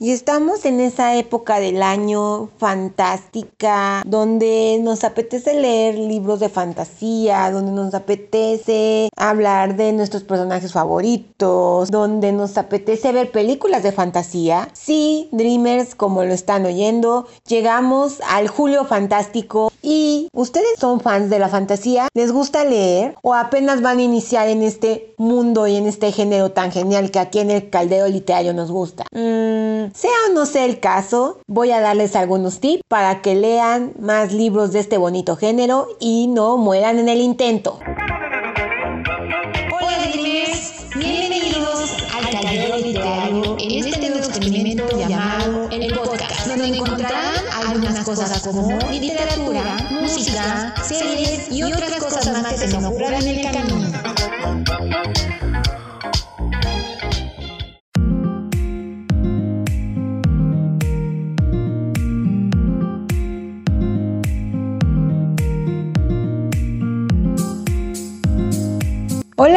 Y estamos en esa época del año fantástica, donde nos apetece leer libros de fantasía, donde nos apetece hablar de nuestros personajes favoritos, donde nos apetece ver películas de fantasía. Sí, Dreamers, como lo están oyendo, llegamos al Julio Fantástico y ustedes son fans de la fantasía, les gusta leer o apenas van a iniciar en este mundo y en este género tan genial que aquí en el caldero literario nos gusta. Mm, sea o no sea el caso, voy a darles algunos tips para que lean más libros de este bonito género y no mueran en el intento. Hola Dreamers, bienvenidos al Caldero Literario en este nuevo experimento llamado el podcast, donde encontrarán algunas cosas como literatura, música, series y otras cosas más que se nos en el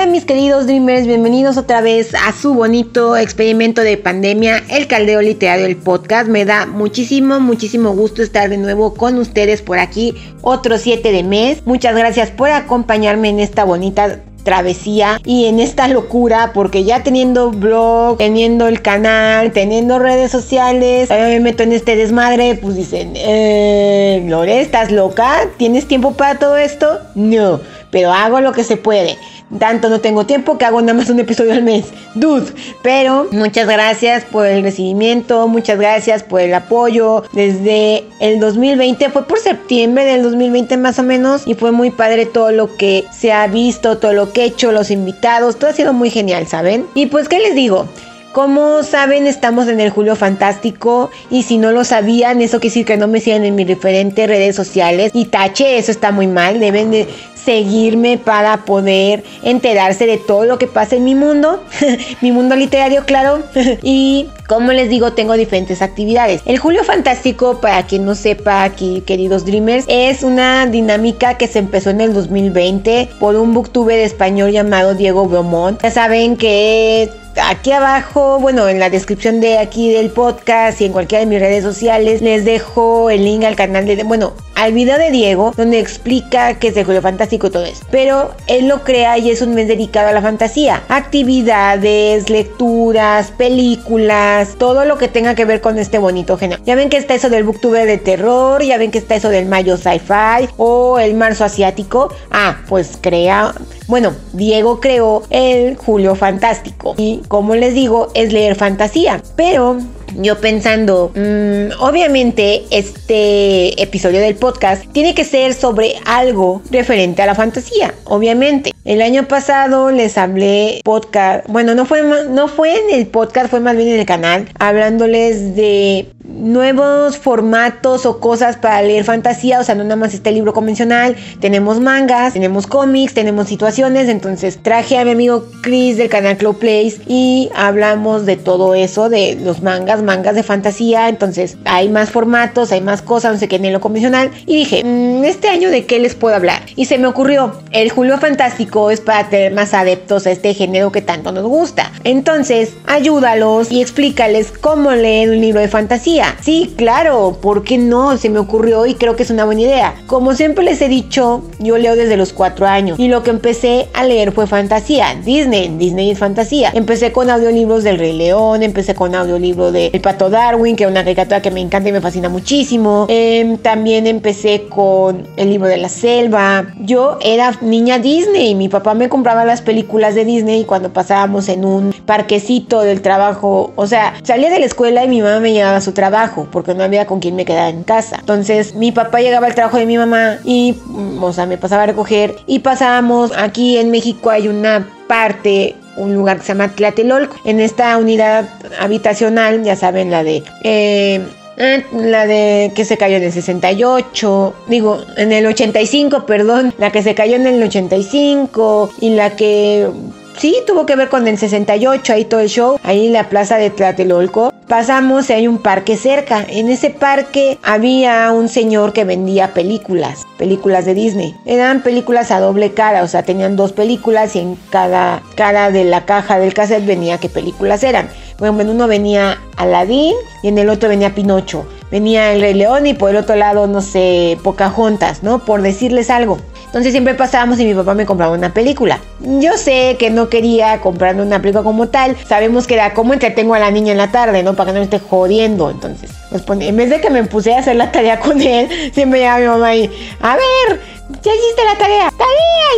Hola mis queridos Dreamers, bienvenidos otra vez a su bonito experimento de pandemia, el Caldeo Literario, el podcast. Me da muchísimo, muchísimo gusto estar de nuevo con ustedes por aquí, otro 7 de mes. Muchas gracias por acompañarme en esta bonita travesía y en esta locura porque ya teniendo blog, teniendo el canal, teniendo redes sociales, me meto en este desmadre, pues dicen, eh, Lore, ¿estás loca? ¿Tienes tiempo para todo esto? No, pero hago lo que se puede. Tanto no tengo tiempo que hago nada más un episodio al mes. Dude. Pero muchas gracias por el recibimiento. Muchas gracias por el apoyo. Desde el 2020, fue por septiembre del 2020 más o menos. Y fue muy padre todo lo que se ha visto, todo lo que he hecho, los invitados. Todo ha sido muy genial, ¿saben? Y pues, ¿qué les digo? Como saben, estamos en el Julio Fantástico y si no lo sabían, eso quiere decir que no me siguen en mis diferentes redes sociales y tache, eso está muy mal, deben de seguirme para poder enterarse de todo lo que pasa en mi mundo, mi mundo literario, claro. y como les digo, tengo diferentes actividades. El Julio Fantástico, para quien no sepa aquí, queridos Dreamers, es una dinámica que se empezó en el 2020 por un booktuber español llamado Diego Bromont. Ya saben que aquí abajo, bueno, en la descripción de aquí del podcast y en cualquiera de mis redes sociales, les dejo el link al canal de, bueno, al video de Diego, donde explica que es el Julio Fantástico y todo eso. Pero él lo crea y es un mes dedicado a la fantasía. Actividades, lecturas, películas, todo lo que tenga que ver con este bonito género. Ya ven que está eso del booktuber de terror, ya ven que está eso del mayo sci-fi o el marzo asiático. Ah, pues crea, bueno, Diego creó el Julio Fantástico. Y como les digo, es leer fantasía. Pero yo pensando, mmm, obviamente este episodio del podcast tiene que ser sobre algo referente a la fantasía, obviamente. El año pasado les hablé podcast, bueno, no fue, no fue en el podcast, fue más bien en el canal, hablándoles de nuevos formatos o cosas para leer fantasía, o sea, no nada más este libro convencional, tenemos mangas, tenemos cómics, tenemos situaciones, entonces traje a mi amigo Chris del canal Club Place y hablamos de todo eso, de los mangas, mangas de fantasía, entonces hay más formatos, hay más cosas, no sé qué, en lo convencional, y dije, mmm, este año de qué les puedo hablar, y se me ocurrió, el Julio Fantástico es para tener más adeptos a este género que tanto nos gusta, entonces ayúdalos y explícales cómo leer un libro de fantasía, Sí, claro, ¿por qué no? Se me ocurrió y creo que es una buena idea. Como siempre les he dicho, yo leo desde los 4 años y lo que empecé a leer fue fantasía, Disney, Disney es fantasía. Empecé con audiolibros del Rey León, empecé con audiolibro de El Pato Darwin, que es una caricatura que me encanta y me fascina muchísimo. Eh, también empecé con el libro de la selva. Yo era niña Disney, mi papá me compraba las películas de Disney cuando pasábamos en un parquecito del trabajo, o sea, salía de la escuela y mi mamá me llevaba a su trabajo porque no había con quien me quedara en casa. Entonces mi papá llegaba al trabajo de mi mamá y, mm, o sea, me pasaba a recoger y pasábamos, aquí en México hay una parte un lugar que se llama Tlatelolco. En esta unidad habitacional, ya saben, la de eh, la de que se cayó en el 68, digo, en el 85, perdón, la que se cayó en el 85 y la que sí tuvo que ver con el 68, ahí todo el show, ahí en la plaza de Tlatelolco. Pasamos y hay un parque cerca. En ese parque había un señor que vendía películas, películas de Disney. Eran películas a doble cara, o sea, tenían dos películas y en cada cara de la caja del cassette venía qué películas eran Por ejemplo, en uno venía Aladdin y en el otro venía Pinocho. Venía el Rey León y por el otro lado, no sé, Pocahontas, ¿no? Por decirles algo. Entonces siempre pasábamos y mi papá me compraba una película. Yo sé que no quería comprarme una película como tal. Sabemos que era como entretengo a la niña en la tarde, ¿no? Para que no me esté jodiendo. Entonces, pues, en vez de que me puse a hacer la tarea con él, siempre llegaba mi mamá y, a ver, ya hiciste la tarea.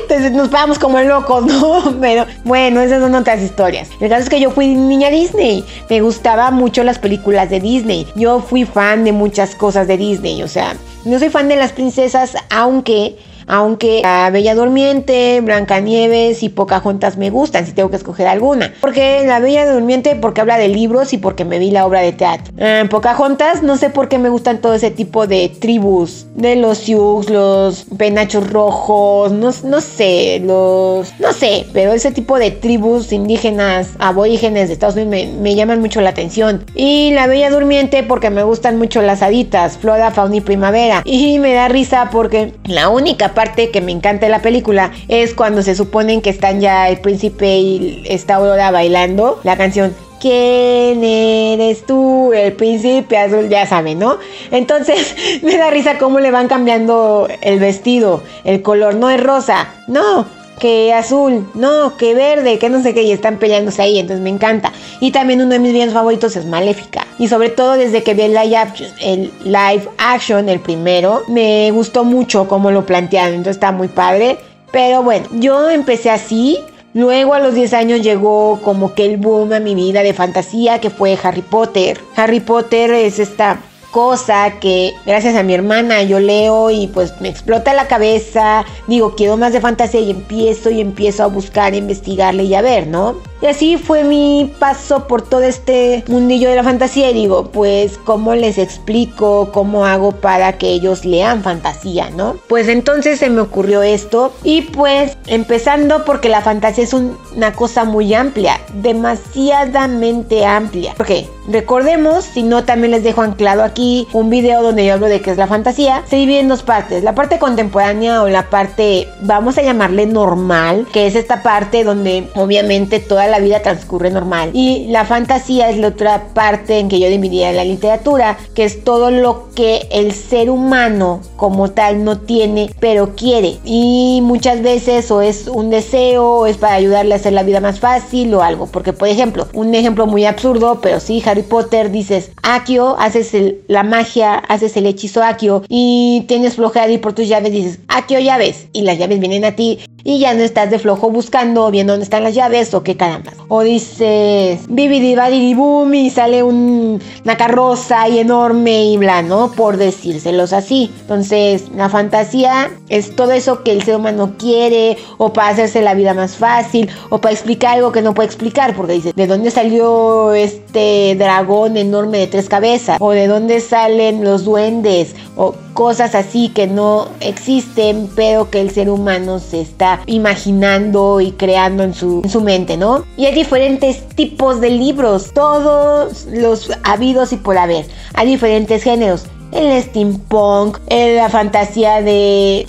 Entonces nos vamos como locos, ¿no? Pero bueno, esas son otras historias. El caso es que yo fui niña Disney. Me gustaban mucho las películas de Disney. Yo fui fan de muchas cosas de Disney. O sea, no soy fan de las princesas, aunque aunque la Bella Durmiente, Blancanieves y Pocahontas me gustan, si tengo que escoger alguna. Porque la Bella Durmiente porque habla de libros y porque me vi la obra de teatro. Pocahontas no sé por qué me gustan todo ese tipo de tribus, de los Sioux, los penachos rojos, no, no sé, los... no sé, pero ese tipo de tribus indígenas, aborígenes de Estados Unidos me, me llaman mucho la atención. Y la Bella Durmiente porque me gustan mucho las haditas, flora, fauna y primavera. Y me da risa porque la única parte que me encanta de la película es cuando se suponen que están ya el príncipe y esta Aurora bailando la canción ¿Quién eres tú? El príncipe azul, ya saben, ¿no? Entonces me da risa cómo le van cambiando el vestido, el color, no es rosa, no, que azul, no, que verde, que no sé qué, y están peleándose ahí, entonces me encanta. Y también uno de mis villanos favoritos es Maléfica. Y sobre todo desde que vi el live action, el live action, el primero, me gustó mucho cómo lo plantearon, entonces está muy padre. Pero bueno, yo empecé así, Luego a los 10 años llegó como que el boom a mi vida de fantasía que fue Harry Potter. Harry Potter es esta cosa que gracias a mi hermana yo leo y pues me explota la cabeza, digo, quiero más de fantasía y empiezo y empiezo a buscar, a investigarle y a ver, ¿no? Y así fue mi paso por todo este mundillo de la fantasía y digo, pues, ¿cómo les explico? ¿Cómo hago para que ellos lean fantasía, no? Pues entonces se me ocurrió esto y pues empezando porque la fantasía es una cosa muy amplia, demasiadamente amplia. Porque recordemos, si no también les dejo anclado aquí un video donde yo hablo de qué es la fantasía, se divide en dos partes, la parte contemporánea o la parte, vamos a llamarle normal, que es esta parte donde obviamente toda la la vida transcurre normal. Y la fantasía es la otra parte en que yo dividía la literatura, que es todo lo que el ser humano como tal no tiene, pero quiere. Y muchas veces o es un deseo, o es para ayudarle a hacer la vida más fácil o algo. Porque, por ejemplo, un ejemplo muy absurdo, pero sí, Harry Potter, dices, Akio, haces la magia, haces el hechizo Akio y tienes flojera y por tus llaves, dices, Akio llaves. Y las llaves vienen a ti y ya no estás de flojo buscando, viendo dónde están las llaves o qué caramba. O dices, boom y sale una carroza y enorme y bla, ¿no? Por decírselos así. Entonces, la fantasía es todo eso que el ser humano quiere o para hacerse la vida más fácil o para explicar algo que no puede explicar porque dices, ¿de dónde salió este dragón enorme de tres cabezas? O de dónde salen los duendes o cosas así que no existen, pero que el ser humano se está imaginando y creando en su, mente, ¿no? Y hay diferentes tipos de libros, todos los habidos y por haber. Hay diferentes géneros el steampunk, la fantasía de,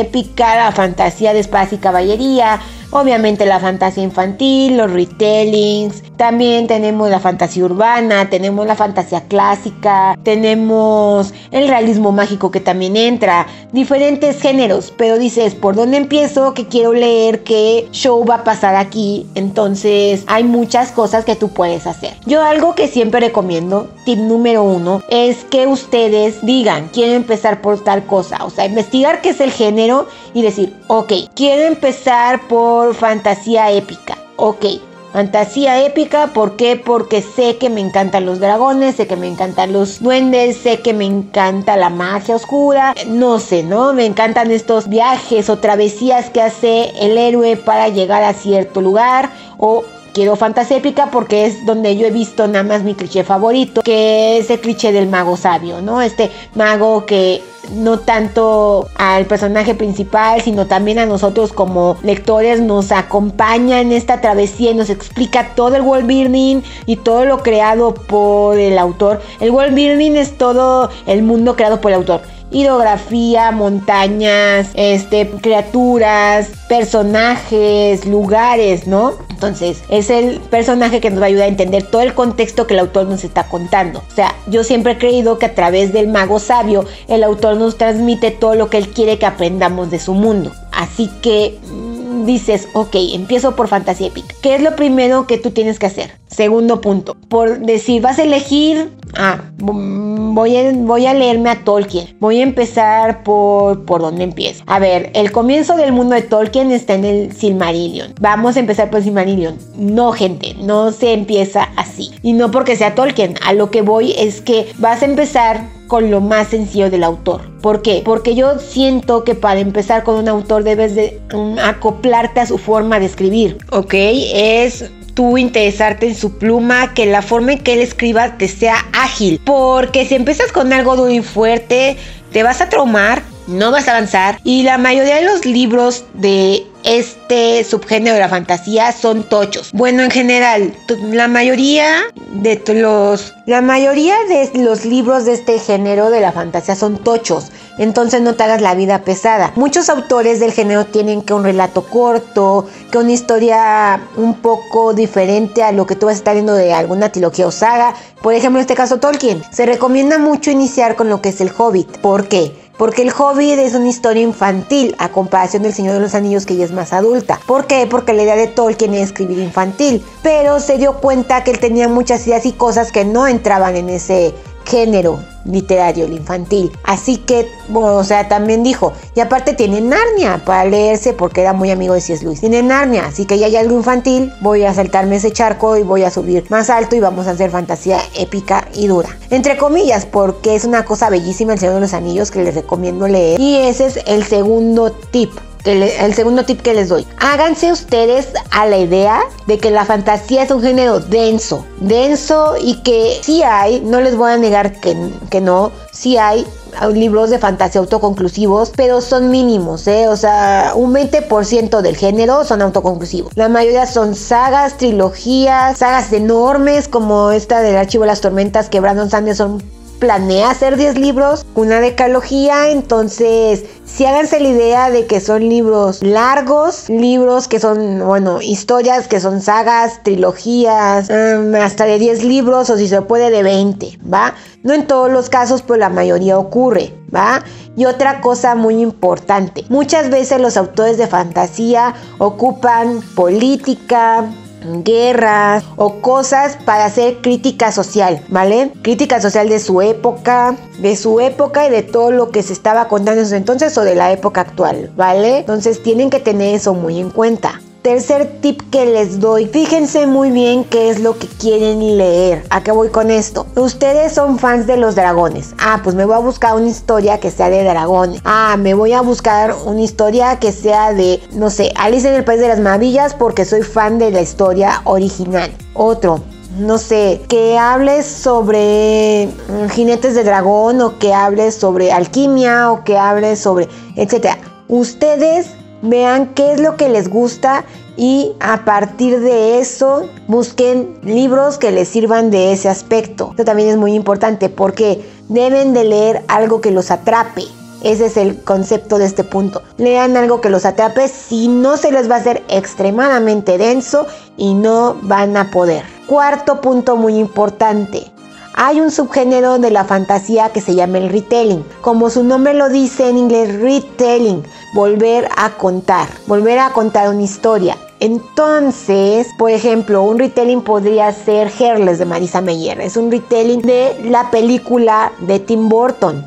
épica, la fantasía de espacio y caballería, obviamente la fantasía infantil, los retellings, también tenemos la fantasía urbana, tenemos la fantasía clásica, tenemos el realismo mágico que también entra, diferentes géneros, pero dices, ¿por dónde empiezo? Que quiero leer, qué show va a pasar aquí, entonces hay muchas cosas que tú puedes hacer. Yo algo que siempre recomiendo, tip número uno, es que ustedes digan, quiero empezar por tal cosa, o sea, investigar qué es el género y decir, ok, quiero empezar por fantasía épica, ok, fantasía épica. ¿Por qué? Porque sé que me encantan los dragones, sé que me encantan los duendes, sé que me encanta la magia oscura. No sé, ¿no? Me encantan estos viajes o travesías que hace el héroe para llegar a cierto lugar o quiero fantasía épica porque es donde yo he visto nada más mi cliché favorito, que es el cliché del mago sabio, ¿no? Este mago que no tanto al personaje principal, sino también a nosotros como lectores nos acompaña en esta travesía y nos explica todo el world building y todo lo creado por el autor. El world building es todo el mundo creado por el autor hidrografía, montañas, este, criaturas, personajes, lugares, ¿no? Entonces, es el personaje que nos va a ayudar a entender todo el contexto que el autor nos está contando. O sea, yo siempre he creído que a través del mago sabio, el autor nos transmite todo lo que él quiere que aprendamos de su mundo. Así que mm, dices, ok, empiezo por fantasía épica. ¿Qué es lo primero que tú tienes que hacer? Segundo punto, por decir, vas a elegir, ah, voy a, leerme a Tolkien. Voy a empezar por, por dónde empiezo. A ver, el comienzo del mundo de Tolkien está en el Silmarillion. Vamos a empezar por el Silmarillion. No, gente, no se empieza así. Y no porque sea Tolkien. A lo que voy es que vas a empezar con lo más sencillo del autor. ¿Por qué? Porque yo siento que para empezar con un autor debes de um, acoplarte a su forma de escribir. ¿Ok? Es tú interesarte en su pluma, que la forma en que él escriba te sea ágil. Porque si empiezas con algo duro y fuerte, te vas a traumar, no vas a avanzar. Y la mayoría de los libros de este subgénero de la fantasía son tochos. Bueno, en general, la mayoría de los la mayoría de los libros de este género de la fantasía son tochos, entonces no te hagas la vida pesada. Muchos autores del género tienen que un relato corto, que una historia un poco diferente a lo que tú vas a estar viendo de alguna trilogía o saga. Por ejemplo, en este caso Tolkien. Se recomienda mucho iniciar con lo que es el Hobbit. ¿Por qué? Porque el Hobbit es una historia infantil a comparación del Señor de los Anillos que ya es más adulta. ¿Por qué? Porque la idea de Tolkien es escribir infantil. Pero se dio cuenta que él tenía muchas ideas y cosas que no entraban en ese género literario, el infantil. Así que, bueno, o sea, también dijo, y aparte tiene Narnia para leerse porque era muy amigo de C.S. Lewis. Tiene Narnia, así que ya hay algo infantil, voy a saltarme ese charco y voy a subir más alto y vamos a hacer fantasía épica y dura. Entre comillas, porque es una cosa bellísima el Señor de los Anillos que les recomiendo leer. Y ese es el segundo tip el segundo tip que les doy. Háganse ustedes a la idea de que la fantasía es un género denso, denso y que sí hay, no les voy a negar que, que no, sí hay libros de fantasía autoconclusivos, pero son mínimos, ¿eh? O sea, un 20% del género son autoconclusivos. La mayoría son sagas, trilogías, sagas enormes como esta del Archivo de las Tormentas que Brandon Sanderson planea hacer 10 libros, una decalogía, entonces si háganse la idea de que son libros largos, libros que son, bueno, historias que son sagas, trilogías, em, hasta de 10 libros o si se puede de 20, ¿va? No en todos los casos, pero la mayoría ocurre, ¿va? Y otra cosa muy importante, muchas veces los autores de fantasía ocupan política, guerras o cosas para hacer crítica social, ¿vale? Crítica social de su época, de su época y de todo lo que se estaba contando en su entonces o de la época actual, ¿vale? Entonces tienen que tener eso muy en cuenta. Tercer tip que les doy, fíjense muy bien qué es lo que quieren leer. ¿A qué voy con esto? Ustedes son fans de los dragones. Ah, pues me voy a buscar una historia que sea de dragones. Ah, me voy a buscar una historia que sea de, no sé, Alice en el País de las Maravillas porque soy fan de la historia original. Otro, no sé, que hables sobre mm, jinetes de dragón o que hables sobre alquimia o que hables sobre, etcétera. Ustedes vean qué es lo que les gusta y a partir de eso busquen libros que les sirvan de ese aspecto. Esto también es muy importante porque deben de leer algo que los atrape. Ese es el concepto de este punto. Lean algo que los atrape, si no se les va a hacer extremadamente denso y no van a poder. Cuarto punto muy importante. Hay un subgénero de la fantasía que se llama el retelling. Como su nombre lo dice en inglés, retelling, volver a contar, volver a contar una historia. Entonces, por ejemplo, un retelling podría ser Hairless de Marisa Meyer. Es un retelling de la película de Tim Burton.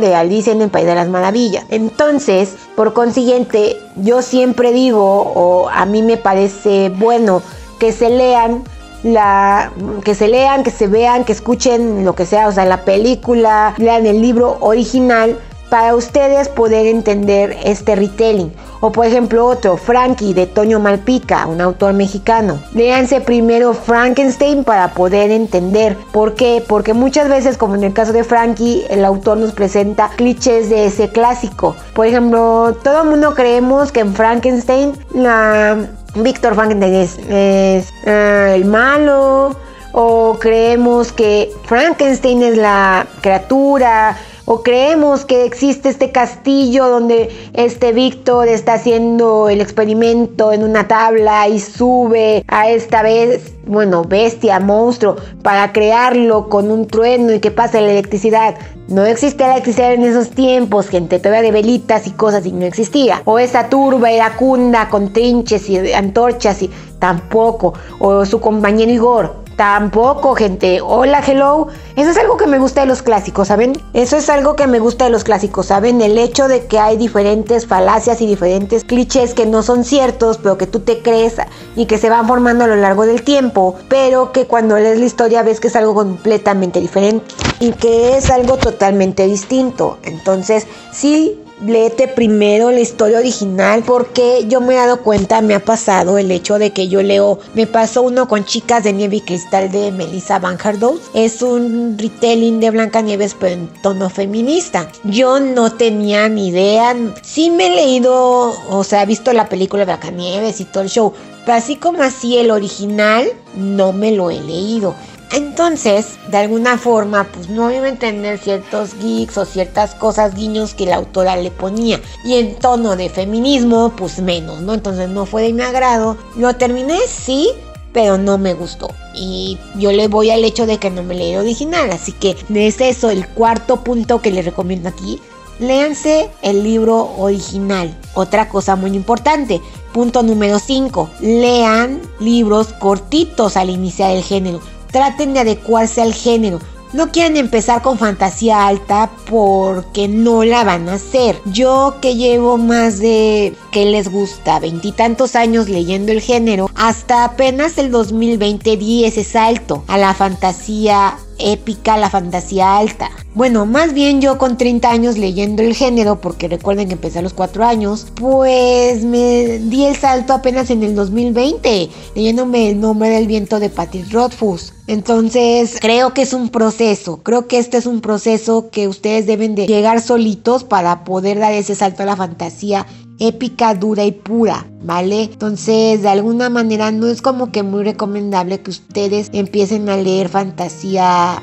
De Alicia en el País de las Maravillas. Entonces, por consiguiente, yo siempre digo, o a mí me parece bueno que se lean la que se lean, que se vean, que escuchen lo que sea, o sea, la película, lean el libro original para ustedes poder entender este retelling. O por ejemplo otro, Frankie de Toño Malpica, un autor mexicano. Léanse primero Frankenstein para poder entender. ¿Por qué? Porque muchas veces, como en el caso de Frankie, el autor nos presenta clichés de ese clásico. Por ejemplo, todo el mundo creemos que en Frankenstein la Víctor Frankenstein es, ah, el malo o creemos que Frankenstein es la criatura o creemos que existe este castillo donde este Víctor está haciendo el experimento en una tabla y sube a esta vez, bueno, bestia, monstruo, para crearlo con un trueno y que pase la electricidad. No existía electricidad en esos tiempos, gente, todavía de velitas y cosas y no existía. O esa turba iracunda con trinches y antorchas y tampoco. O su compañero Igor. Tampoco, gente. Hola, hello. Eso es algo que me gusta de los clásicos, ¿saben? Eso es algo que me gusta de los clásicos, ¿saben? El hecho de que hay diferentes falacias y diferentes clichés que no son ciertos, pero que tú te crees y que se van formando a lo largo del tiempo, pero que cuando lees la historia ves que es algo completamente diferente y que es algo totalmente distinto. Entonces, sí léete primero la historia original porque yo me he dado cuenta, me ha pasado el hecho de que yo leo, me pasó uno con Chicas de Nieve y Cristal de Melissa Van Hardow. Es un retelling de Blancanieves pero en tono feminista. Yo no tenía ni idea, sí me he leído, o sea, he visto la película de Blancanieves y todo el show, pero así como así el original, no me lo he leído. Entonces, de alguna forma, pues no iba a entender ciertos geeks o ciertas cosas, guiños que la autora le ponía. Y en tono de feminismo, pues menos, ¿no? Entonces no fue de mi agrado. Lo terminé, sí, pero no me gustó. Y yo le voy al hecho de que no me leí el original. Así que es eso el cuarto punto que les recomiendo aquí. Léanse el libro original. Otra cosa muy importante. Punto número 5. Lean libros cortitos al iniciar el género traten de adecuarse al género. No quieren empezar con fantasía alta porque no la van a hacer. Yo que llevo más de, ¿qué les gusta? Veintitantos años leyendo el género, hasta apenas el 2020 di ese salto a la fantasía épica, la fantasía alta. Bueno, más bien yo con 30 años leyendo el género, porque recuerden que empecé a los 4 años, pues me di el salto apenas en el 2020, leyéndome El nombre del viento de Patty Rothfuss. Entonces, creo que es un proceso, creo que este es un proceso que ustedes deben de llegar solitos para poder dar ese salto a la fantasía épica, dura y pura, ¿vale? Entonces, de alguna manera no es como que muy recomendable que ustedes empiecen a leer fantasía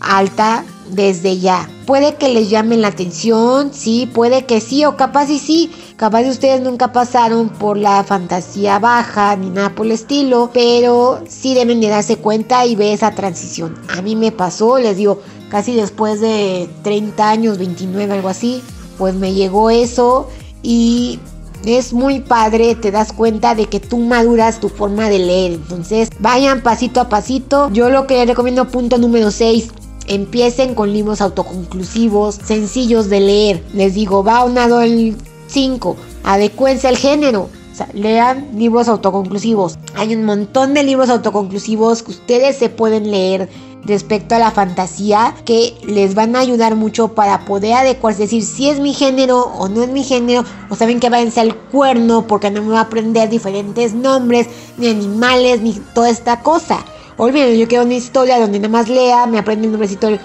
alta desde ya. Puede que les llamen la atención, sí, puede que sí, o capaz y sí. Capaz de ustedes nunca pasaron por la fantasía baja ni nada por el estilo, pero sí deben de darse cuenta y ver esa transición. A mí me pasó, les digo, casi después de 30 años, 29, algo así, pues me llegó eso y es muy padre, te das cuenta de que tú maduras tu forma de leer. Entonces, vayan pasito a pasito. Yo lo que recomiendo, punto número 6. Empiecen con libros autoconclusivos, sencillos de leer. Les digo, va unado el 5. Adecuense al género. Lean libros autoconclusivos. Hay un montón de libros autoconclusivos que ustedes se pueden leer respecto a la fantasía que les van a ayudar mucho para poder adecuarse, decir si es mi género o no es mi género, o saben que váyanse al cuerno porque no me va a aprender diferentes nombres, ni animales, ni toda esta cosa. Olviden, yo quiero una historia donde nada más lea, me aprende el nombrecito del,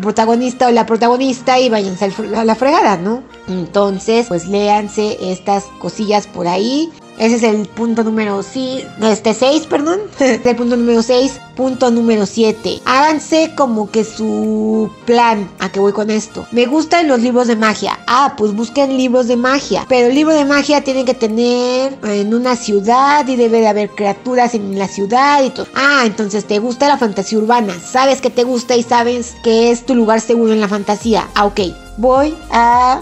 protagonista o la protagonista y váyanse a la fregada, ¿no? Entonces, pues léanse estas cosillas por ahí. Ese es el punto número sí, este 6, perdón. el punto número 6. Punto número 7. Háganse como que su plan. ¿A qué voy con esto? Me gustan los libros de magia. Ah, pues busquen libros de magia. Pero el libro de magia tiene que tener en una ciudad y debe de haber criaturas en la ciudad y todo. Ah, entonces te gusta la fantasía urbana. Sabes que te gusta y sabes que es tu lugar seguro en la fantasía. Ah, ok. Voy a.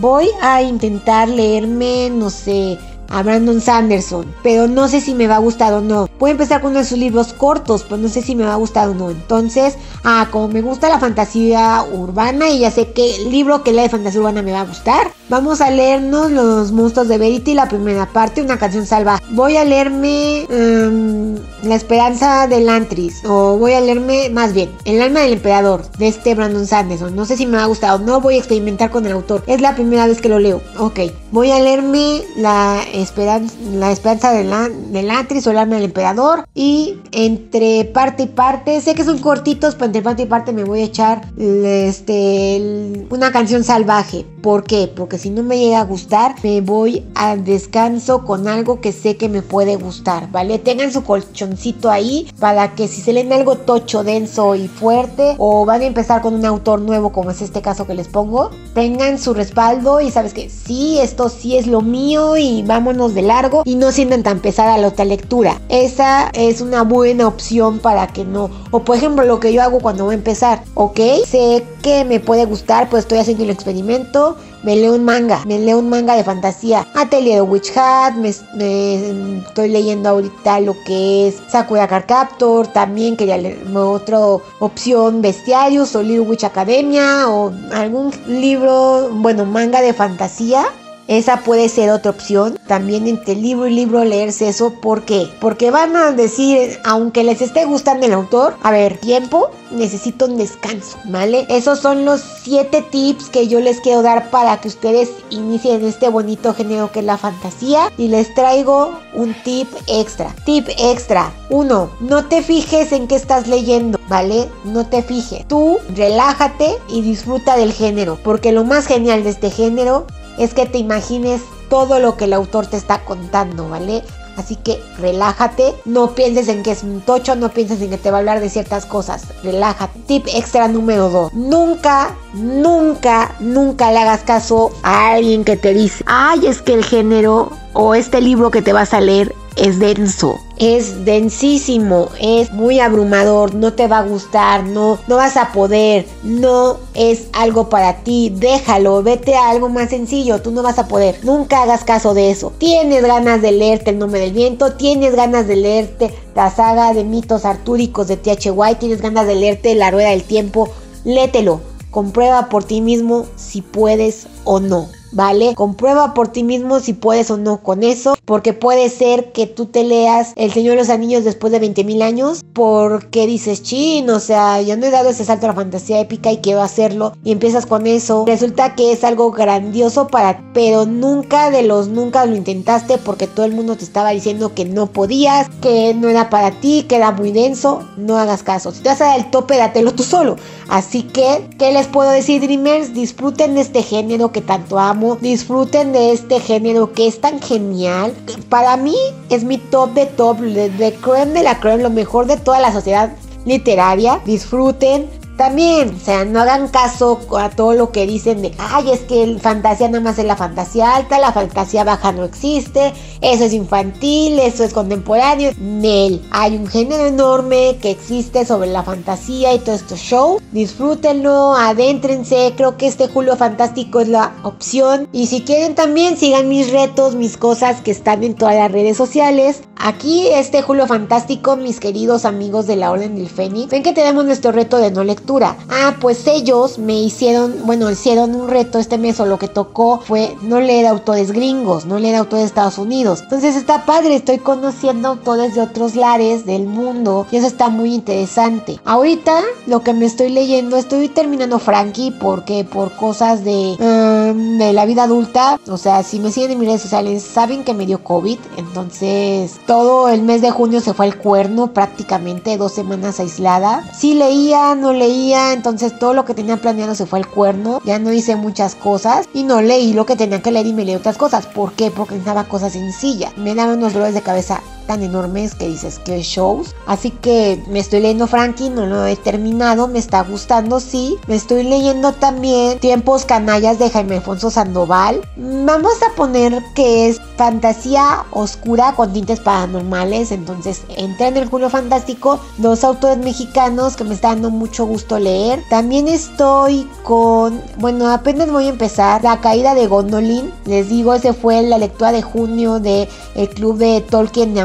Voy a intentar leerme, no sé a Brandon Sanderson, pero no sé si me va a gustar o no. Voy a empezar con uno de sus libros cortos, pero no sé si me va a gustar o no. Entonces, ah, como me gusta la fantasía urbana y ya sé el libro que lee de fantasía urbana me va a gustar, vamos a leernos Los monstruos de Verity, la primera parte, una canción salva. Voy a leerme em, La esperanza del Antris, o voy a leerme más bien El alma del emperador, de este Brandon Sanderson. No sé si me va a gustar o no, voy a experimentar con el autor. Es la primera vez que lo leo. Ok, voy a leerme la esperanza, la esperanza del, del Antris o el alma del emperador. Y entre parte y parte, sé que son cortitos, pero entre parte y parte me voy a echar este, una canción salvaje. ¿Por qué? Porque si no me llega a gustar, me voy al descanso con algo que sé que me puede gustar, ¿vale? Tengan su colchoncito ahí para que si se leen algo tocho, denso y fuerte, o van a empezar con un autor nuevo, como es este caso que les pongo, tengan su respaldo y sabes que sí, esto sí es lo mío y de largo y no sientan tan pesada la otra lectura. Esa es una buena opción para que no. O por ejemplo, lo que yo hago cuando voy a empezar, ok, sé que me puede gustar, pues estoy haciendo el experimento me leo un manga, me leo un manga de fantasía. Atelier de Witch Hat, me, estoy leyendo ahorita lo que es Sakura Card Captor, también quería leer otra opción, Bestiarius o Little Witch Academia o algún libro, bueno, manga de fantasía esa puede ser otra opción. También entre libro y libro leerse eso. ¿Por qué? Porque van a decir, aunque les esté gustando el autor, a ver, tiempo, necesito un descanso, ¿vale? Esos son los siete tips que yo les quiero dar para que ustedes inicien este bonito género que es la fantasía. Y les traigo un tip extra. Tip extra. Uno, no te fijes en qué estás leyendo, ¿vale? No te fijes. Tú relájate y disfruta del género. Porque lo más genial de este género es que te imagines todo lo que el autor te está contando, ¿vale? Así que relájate, no pienses en que es un tocho, no pienses en que te va a hablar de ciertas cosas, relájate. Tip extra número 2. Nunca, nunca, nunca le hagas caso a alguien que te dice, ay, es que el género o este libro que te vas a leer es denso, es densísimo, es muy abrumador, no te va a gustar, no, no vas a poder, no es algo para ti, déjalo, vete a algo más sencillo, tú no vas a poder, nunca hagas caso de eso. Tienes ganas de leerte El nombre del viento, tienes ganas de leerte la saga de mitos artúricos de T.H. White, tienes ganas de leerte La Rueda del Tiempo, lételo, comprueba por ti mismo si puedes o no. ¿Vale? Comprueba por ti mismo si puedes o no con eso, porque puede ser que tú te leas El Señor de los Anillos después de 20 mil años, porque dices, chin, o sea, yo no he dado ese salto a la fantasía épica y quiero hacerlo, y empiezas con eso. Resulta que es algo grandioso para, pero nunca de los nunca lo intentaste porque todo el mundo te estaba diciendo que no podías, que no era para ti, que era muy denso, no hagas caso. Si te vas a dar el tope, dátelo tú solo. Así que, ¿qué les puedo decir, Dreamers? Disfruten este género que tanto amo disfruten de este género que es tan genial. Para mí es mi top de top, de, de creme de la creme, lo mejor de toda la sociedad literaria. Disfruten, también, o sea, no hagan caso a todo lo que dicen de, ay, es que el fantasía nada más es la fantasía alta, la fantasía baja no existe, eso es infantil, eso es contemporáneo. Nel, hay un género enorme que existe sobre la fantasía y todo esto show. Disfrútenlo, adéntrense, creo que este Julio Fantástico es la opción. Y si quieren también, sigan mis retos, mis cosas que están en todas las redes sociales. Aquí este Julio Fantástico, mis queridos amigos de la Orden del Fénix, ven que tenemos nuestro reto de no lectura Ah, pues ellos me hicieron, bueno, hicieron un reto este mes o lo que tocó fue no leer autores gringos, no leer autores de Estados Unidos. Entonces está padre, estoy conociendo autores de otros lares del mundo y eso está muy interesante. Ahorita lo que me estoy leyendo, estoy terminando Frankie porque por cosas de, um, de la vida adulta, o sea, si me siguen en mis redes sociales, saben que me dio COVID, entonces todo el mes de junio se fue al cuerno prácticamente, dos semanas aislada. Sí leía, no leía entonces todo lo que tenía planeado se fue al cuerno, ya no hice muchas cosas y no leí lo que tenía que leer y me leí otras cosas. ¿Por qué? Porque necesitaba cosas sencillas. Me daban unos dolores de cabeza tan enormes que dices que shows. Así que me estoy leyendo Frankie, no lo he terminado, me está gustando, sí. Me estoy leyendo también Tiempos Canallas de Jaime Alfonso Sandoval. Vamos a poner que es fantasía oscura con tintes paranormales. Entonces entré en el Julio Fantástico, dos autores mexicanos que me está dando mucho gusto leer. También estoy con, bueno, apenas voy a empezar La caída de Gondolin. Les digo, ese fue la lectura de junio de el club de Tolkien de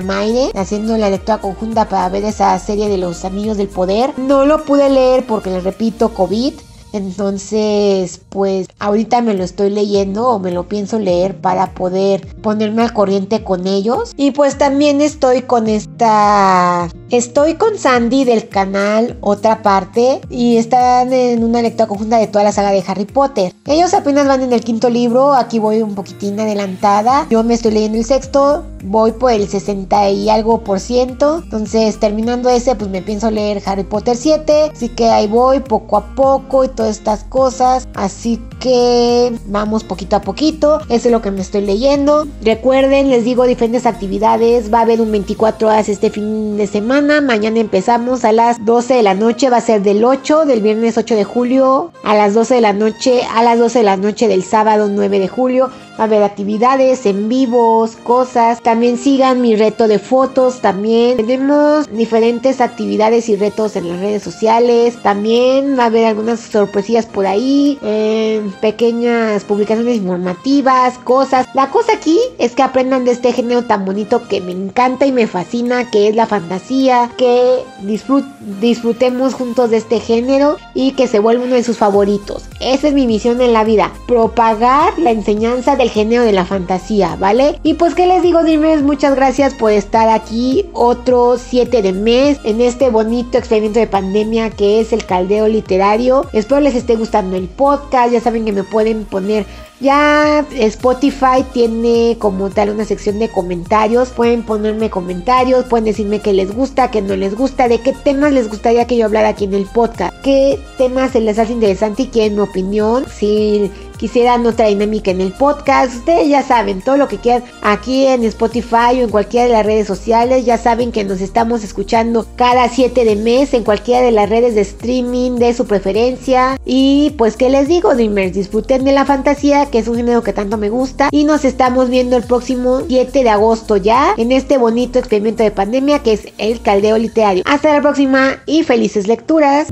haciendo la lectura conjunta para ver esa serie de los Anillos del Poder. No lo pude leer porque les repito, COVID. Entonces, pues ahorita me lo estoy leyendo o me lo pienso leer para poder ponerme al corriente con ellos. Y pues también estoy con esta Estoy con Sandy del canal Otra Parte y están en una lectura conjunta de toda la saga de Harry Potter. Ellos apenas van en el quinto libro, aquí voy un poquitín adelantada. Yo me estoy leyendo el sexto, voy por el 60 y algo por ciento. Entonces, terminando ese, pues me pienso leer Harry Potter 7. Así que ahí voy poco a poco y todas estas cosas. Así que vamos poquito a poquito. Eso es lo que me estoy leyendo. Recuerden, les digo diferentes actividades. Va a haber un 24 horas este fin de semana. Mañana empezamos a las 12 de la noche. Va a ser del 8, del viernes 8 de julio a las 12 de la noche. A las 12 de la noche del sábado 9 de julio. Va a haber actividades en vivos, cosas. También sigan mi reto de fotos. También tenemos diferentes actividades y retos en las redes sociales. También va a haber algunas sorpresillas por ahí. Eh, pequeñas publicaciones informativas, cosas. La cosa aquí es que aprendan de este género tan bonito que me encanta y me fascina, que es la fantasía. Que disfrutemos juntos de este género y que se vuelva uno de sus favoritos. Esa es mi misión en la vida. Propagar la enseñanza del género de la fantasía, ¿vale? Y pues, ¿qué les digo, Dreamers? Muchas gracias por estar aquí otro 7 de mes en este bonito experimento de pandemia que es el caldeo literario. Espero les esté gustando el podcast. Ya saben que me pueden poner ya Spotify tiene como tal una sección de comentarios. Pueden ponerme comentarios, pueden decirme qué les gusta, qué no les gusta, de qué temas les gustaría que yo hablara aquí en el podcast, qué temas se les hace interesante y quieren mi opinión. Si quisieran otra dinámica en el podcast, ustedes ya saben, todo lo que quieran aquí en Spotify o en cualquiera de las redes sociales, ya saben que nos estamos escuchando cada 7 de mes en cualquiera de las redes de streaming de su preferencia. Y pues, ¿qué les digo, Dreamers? Disfruten de la fantasía, que es un género que tanto me gusta. Y nos estamos viendo el próximo 7 de agosto ya en este bonito experimento de pandemia que es el caldeo literario. Hasta la próxima y felices lecturas.